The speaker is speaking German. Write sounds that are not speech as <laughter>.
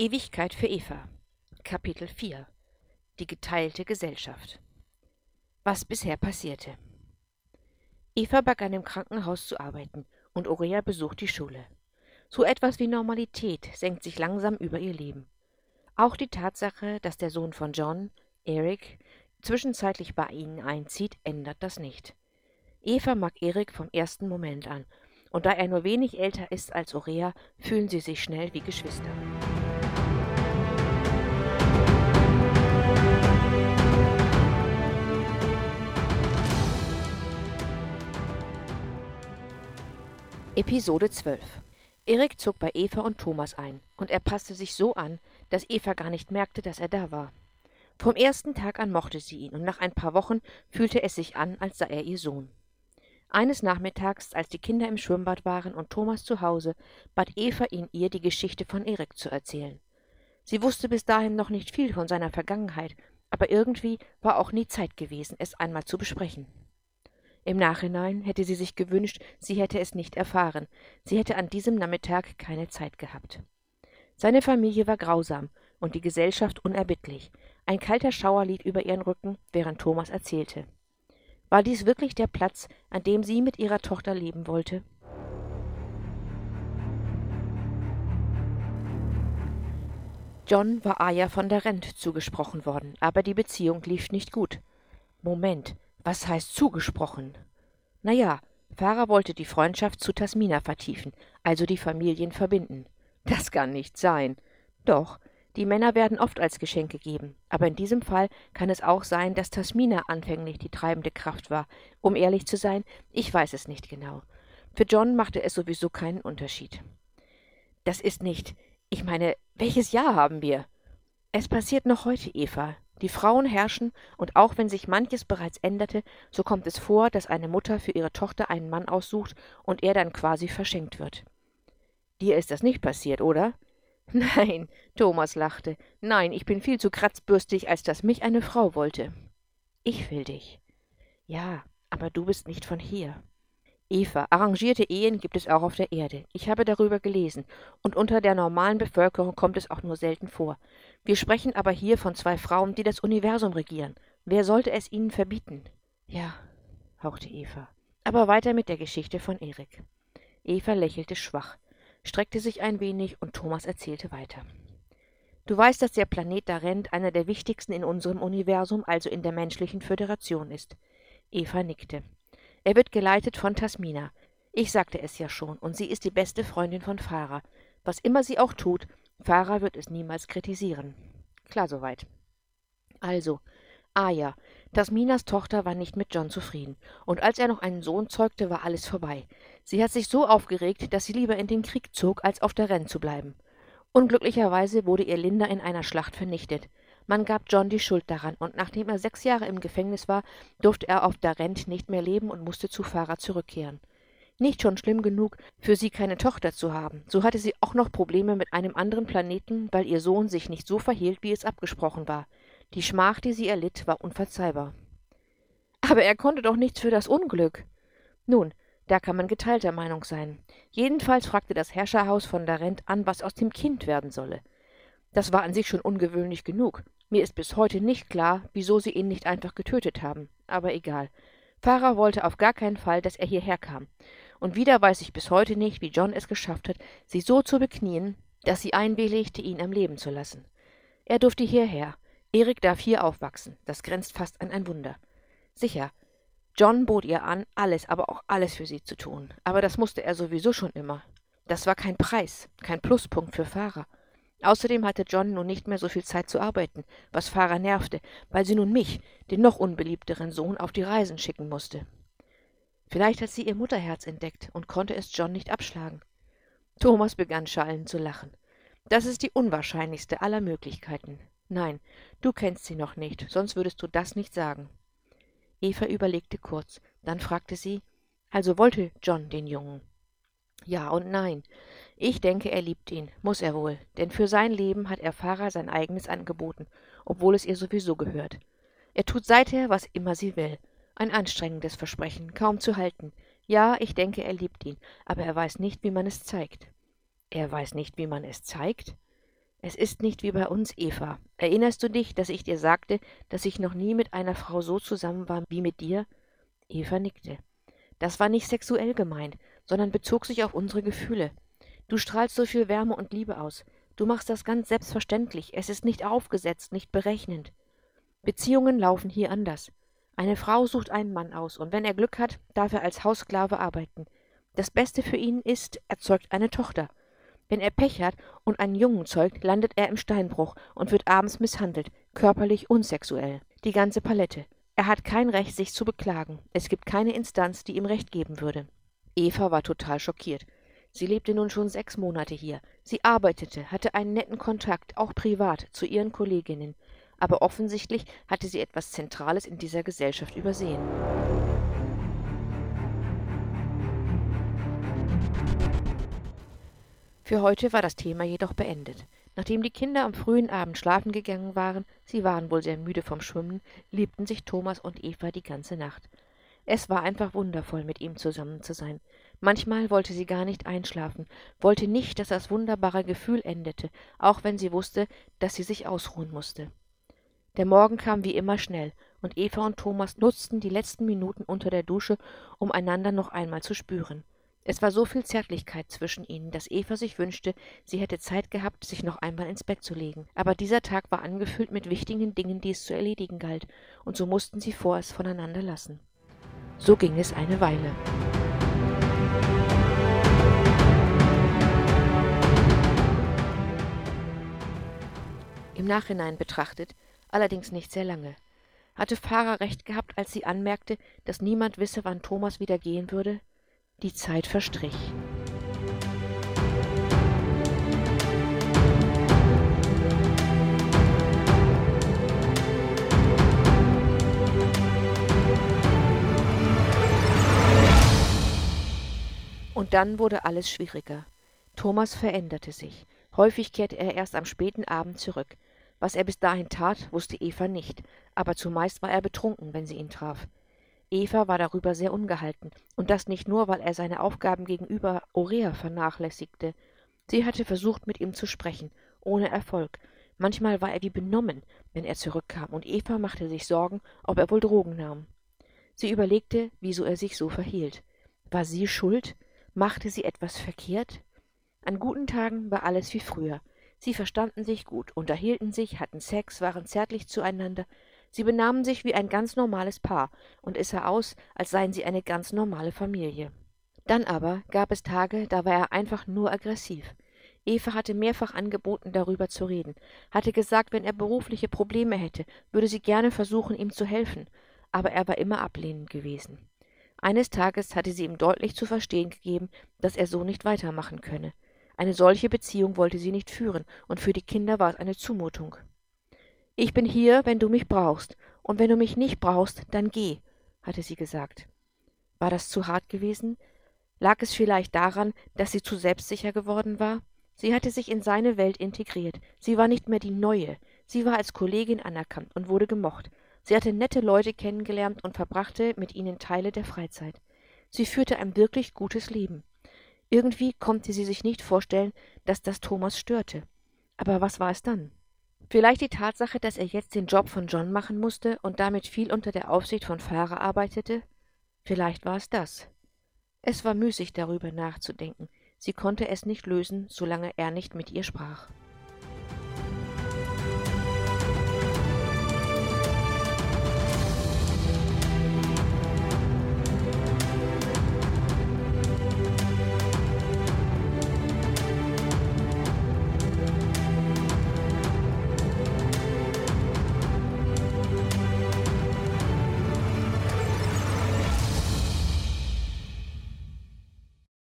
Ewigkeit für Eva. Kapitel 4 Die geteilte Gesellschaft. Was bisher passierte. Eva begann im Krankenhaus zu arbeiten und Aurea besucht die Schule. So etwas wie Normalität senkt sich langsam über ihr Leben. Auch die Tatsache, dass der Sohn von John, Eric, zwischenzeitlich bei ihnen einzieht, ändert das nicht. Eva mag Erik vom ersten Moment an, und da er nur wenig älter ist als Aurea, fühlen sie sich schnell wie Geschwister. Episode 12 Erik zog bei Eva und Thomas ein, und er passte sich so an, dass Eva gar nicht merkte, dass er da war. Vom ersten Tag an mochte sie ihn, und nach ein paar Wochen fühlte es sich an, als sei er ihr Sohn. Eines Nachmittags, als die Kinder im Schwimmbad waren und Thomas zu Hause, bat Eva ihn, ihr die Geschichte von Erik zu erzählen. Sie wusste bis dahin noch nicht viel von seiner Vergangenheit, aber irgendwie war auch nie Zeit gewesen, es einmal zu besprechen. Im Nachhinein hätte sie sich gewünscht, sie hätte es nicht erfahren, sie hätte an diesem Nachmittag keine Zeit gehabt. Seine Familie war grausam und die Gesellschaft unerbittlich. Ein kalter Schauer lief über ihren Rücken, während Thomas erzählte. War dies wirklich der Platz, an dem sie mit ihrer Tochter leben wollte? John war Aya von der Rent zugesprochen worden, aber die Beziehung lief nicht gut. Moment, was heißt zugesprochen? Na ja, Farah wollte die Freundschaft zu Tasmina vertiefen, also die Familien verbinden. Das kann nicht sein. Doch, die Männer werden oft als Geschenk gegeben, aber in diesem Fall kann es auch sein, dass Tasmina anfänglich die treibende Kraft war. Um ehrlich zu sein, ich weiß es nicht genau. Für John machte es sowieso keinen Unterschied. Das ist nicht. Ich meine, welches Jahr haben wir? Es passiert noch heute, Eva. Die Frauen herrschen, und auch wenn sich manches bereits änderte, so kommt es vor, dass eine Mutter für ihre Tochter einen Mann aussucht und er dann quasi verschenkt wird. Dir ist das nicht passiert, oder? <laughs> Nein, Thomas lachte. Nein, ich bin viel zu kratzbürstig, als dass mich eine Frau wollte. Ich will dich. Ja, aber du bist nicht von hier. Eva, arrangierte Ehen gibt es auch auf der Erde. Ich habe darüber gelesen, und unter der normalen Bevölkerung kommt es auch nur selten vor. Wir sprechen aber hier von zwei Frauen, die das Universum regieren. Wer sollte es ihnen verbieten? Ja, hauchte Eva. Aber weiter mit der Geschichte von Erik. Eva lächelte schwach, streckte sich ein wenig und Thomas erzählte weiter. Du weißt, dass der Planet Darent einer der wichtigsten in unserem Universum, also in der menschlichen Föderation ist. Eva nickte. Er wird geleitet von Tasmina. Ich sagte es ja schon, und sie ist die beste Freundin von Farah. Was immer sie auch tut, Farah wird es niemals kritisieren. Klar soweit. Also, Aya, Tasminas Tochter war nicht mit John zufrieden, und als er noch einen Sohn zeugte, war alles vorbei. Sie hat sich so aufgeregt, dass sie lieber in den Krieg zog, als auf der Renn zu bleiben. Unglücklicherweise wurde ihr Linda in einer Schlacht vernichtet. Man gab John die Schuld daran, und nachdem er sechs Jahre im Gefängnis war, durfte er auf Darent nicht mehr leben und musste zu Farah zurückkehren. Nicht schon schlimm genug, für sie keine Tochter zu haben, so hatte sie auch noch Probleme mit einem anderen Planeten, weil ihr Sohn sich nicht so verhielt, wie es abgesprochen war. Die Schmach, die sie erlitt, war unverzeihbar. Aber er konnte doch nichts für das Unglück. Nun, da kann man geteilter Meinung sein. Jedenfalls fragte das Herrscherhaus von Darent an, was aus dem Kind werden solle. Das war an sich schon ungewöhnlich genug. Mir ist bis heute nicht klar, wieso sie ihn nicht einfach getötet haben. Aber egal. Farah wollte auf gar keinen Fall, dass er hierher kam. Und wieder weiß ich bis heute nicht, wie John es geschafft hat, sie so zu beknien, dass sie einwilligte, ihn am Leben zu lassen. Er durfte hierher. Erik darf hier aufwachsen. Das grenzt fast an ein Wunder. Sicher, John bot ihr an, alles, aber auch alles für sie zu tun. Aber das musste er sowieso schon immer. Das war kein Preis, kein Pluspunkt für Farah. Außerdem hatte John nun nicht mehr so viel Zeit zu arbeiten, was Farah nervte, weil sie nun mich, den noch unbeliebteren Sohn, auf die Reisen schicken musste. Vielleicht hat sie ihr Mutterherz entdeckt und konnte es John nicht abschlagen. Thomas begann schallend zu lachen. Das ist die unwahrscheinlichste aller Möglichkeiten. Nein, du kennst sie noch nicht, sonst würdest du das nicht sagen. Eva überlegte kurz, dann fragte sie Also wollte John den Jungen? Ja und nein. Ich denke, er liebt ihn, muss er wohl, denn für sein Leben hat er Farah sein eigenes angeboten, obwohl es ihr sowieso gehört. Er tut seither, was immer sie will. Ein anstrengendes Versprechen, kaum zu halten. Ja, ich denke, er liebt ihn, aber er weiß nicht, wie man es zeigt. Er weiß nicht, wie man es zeigt? Es ist nicht wie bei uns, Eva. Erinnerst du dich, dass ich dir sagte, dass ich noch nie mit einer Frau so zusammen war wie mit dir? Eva nickte. Das war nicht sexuell gemeint, sondern bezog sich auf unsere Gefühle. Du strahlst so viel Wärme und Liebe aus. Du machst das ganz selbstverständlich. Es ist nicht aufgesetzt, nicht berechnend. Beziehungen laufen hier anders. Eine Frau sucht einen Mann aus, und wenn er Glück hat, darf er als Haussklave arbeiten. Das Beste für ihn ist, er zeugt eine Tochter. Wenn er Pech hat und einen Jungen zeugt, landet er im Steinbruch und wird abends misshandelt, körperlich und sexuell. Die ganze Palette. Er hat kein Recht, sich zu beklagen. Es gibt keine Instanz, die ihm Recht geben würde. Eva war total schockiert. Sie lebte nun schon sechs Monate hier. Sie arbeitete, hatte einen netten Kontakt, auch privat, zu ihren Kolleginnen. Aber offensichtlich hatte sie etwas Zentrales in dieser Gesellschaft übersehen. Für heute war das Thema jedoch beendet. Nachdem die Kinder am frühen Abend schlafen gegangen waren, sie waren wohl sehr müde vom Schwimmen, liebten sich Thomas und Eva die ganze Nacht. Es war einfach wundervoll, mit ihm zusammen zu sein. Manchmal wollte sie gar nicht einschlafen, wollte nicht, dass das wunderbare Gefühl endete, auch wenn sie wusste, dass sie sich ausruhen musste. Der Morgen kam wie immer schnell, und Eva und Thomas nutzten die letzten Minuten unter der Dusche, um einander noch einmal zu spüren. Es war so viel Zärtlichkeit zwischen ihnen, dass Eva sich wünschte, sie hätte Zeit gehabt, sich noch einmal ins Bett zu legen. Aber dieser Tag war angefüllt mit wichtigen Dingen, die es zu erledigen galt, und so mussten sie vorerst voneinander lassen. So ging es eine Weile. Nachhinein betrachtet, allerdings nicht sehr lange. Hatte Farah recht gehabt, als sie anmerkte, dass niemand wisse, wann Thomas wieder gehen würde? Die Zeit verstrich. Und dann wurde alles schwieriger. Thomas veränderte sich. Häufig kehrte er erst am späten Abend zurück. Was er bis dahin tat, wusste Eva nicht, aber zumeist war er betrunken, wenn sie ihn traf. Eva war darüber sehr ungehalten, und das nicht nur, weil er seine Aufgaben gegenüber Aurea vernachlässigte. Sie hatte versucht, mit ihm zu sprechen, ohne Erfolg. Manchmal war er wie benommen, wenn er zurückkam, und Eva machte sich Sorgen, ob er wohl Drogen nahm. Sie überlegte, wieso er sich so verhielt. War sie schuld? Machte sie etwas verkehrt? An guten Tagen war alles wie früher. Sie verstanden sich gut, unterhielten sich, hatten Sex, waren zärtlich zueinander, Sie benahmen sich wie ein ganz normales Paar, und es sah aus, als seien sie eine ganz normale Familie. Dann aber gab es Tage, da war er einfach nur aggressiv. Eva hatte mehrfach angeboten, darüber zu reden, hatte gesagt, wenn er berufliche Probleme hätte, würde sie gerne versuchen, ihm zu helfen, aber er war immer ablehnend gewesen. Eines Tages hatte sie ihm deutlich zu verstehen gegeben, dass er so nicht weitermachen könne. Eine solche Beziehung wollte sie nicht führen, und für die Kinder war es eine Zumutung. Ich bin hier, wenn du mich brauchst, und wenn du mich nicht brauchst, dann geh, hatte sie gesagt. War das zu hart gewesen? Lag es vielleicht daran, dass sie zu selbstsicher geworden war? Sie hatte sich in seine Welt integriert. Sie war nicht mehr die Neue. Sie war als Kollegin anerkannt und wurde gemocht. Sie hatte nette Leute kennengelernt und verbrachte mit ihnen Teile der Freizeit. Sie führte ein wirklich gutes Leben. Irgendwie konnte sie sich nicht vorstellen, dass das Thomas störte. Aber was war es dann? Vielleicht die Tatsache, dass er jetzt den Job von John machen musste und damit viel unter der Aufsicht von Farah arbeitete? Vielleicht war es das. Es war müßig darüber nachzudenken. Sie konnte es nicht lösen, solange er nicht mit ihr sprach.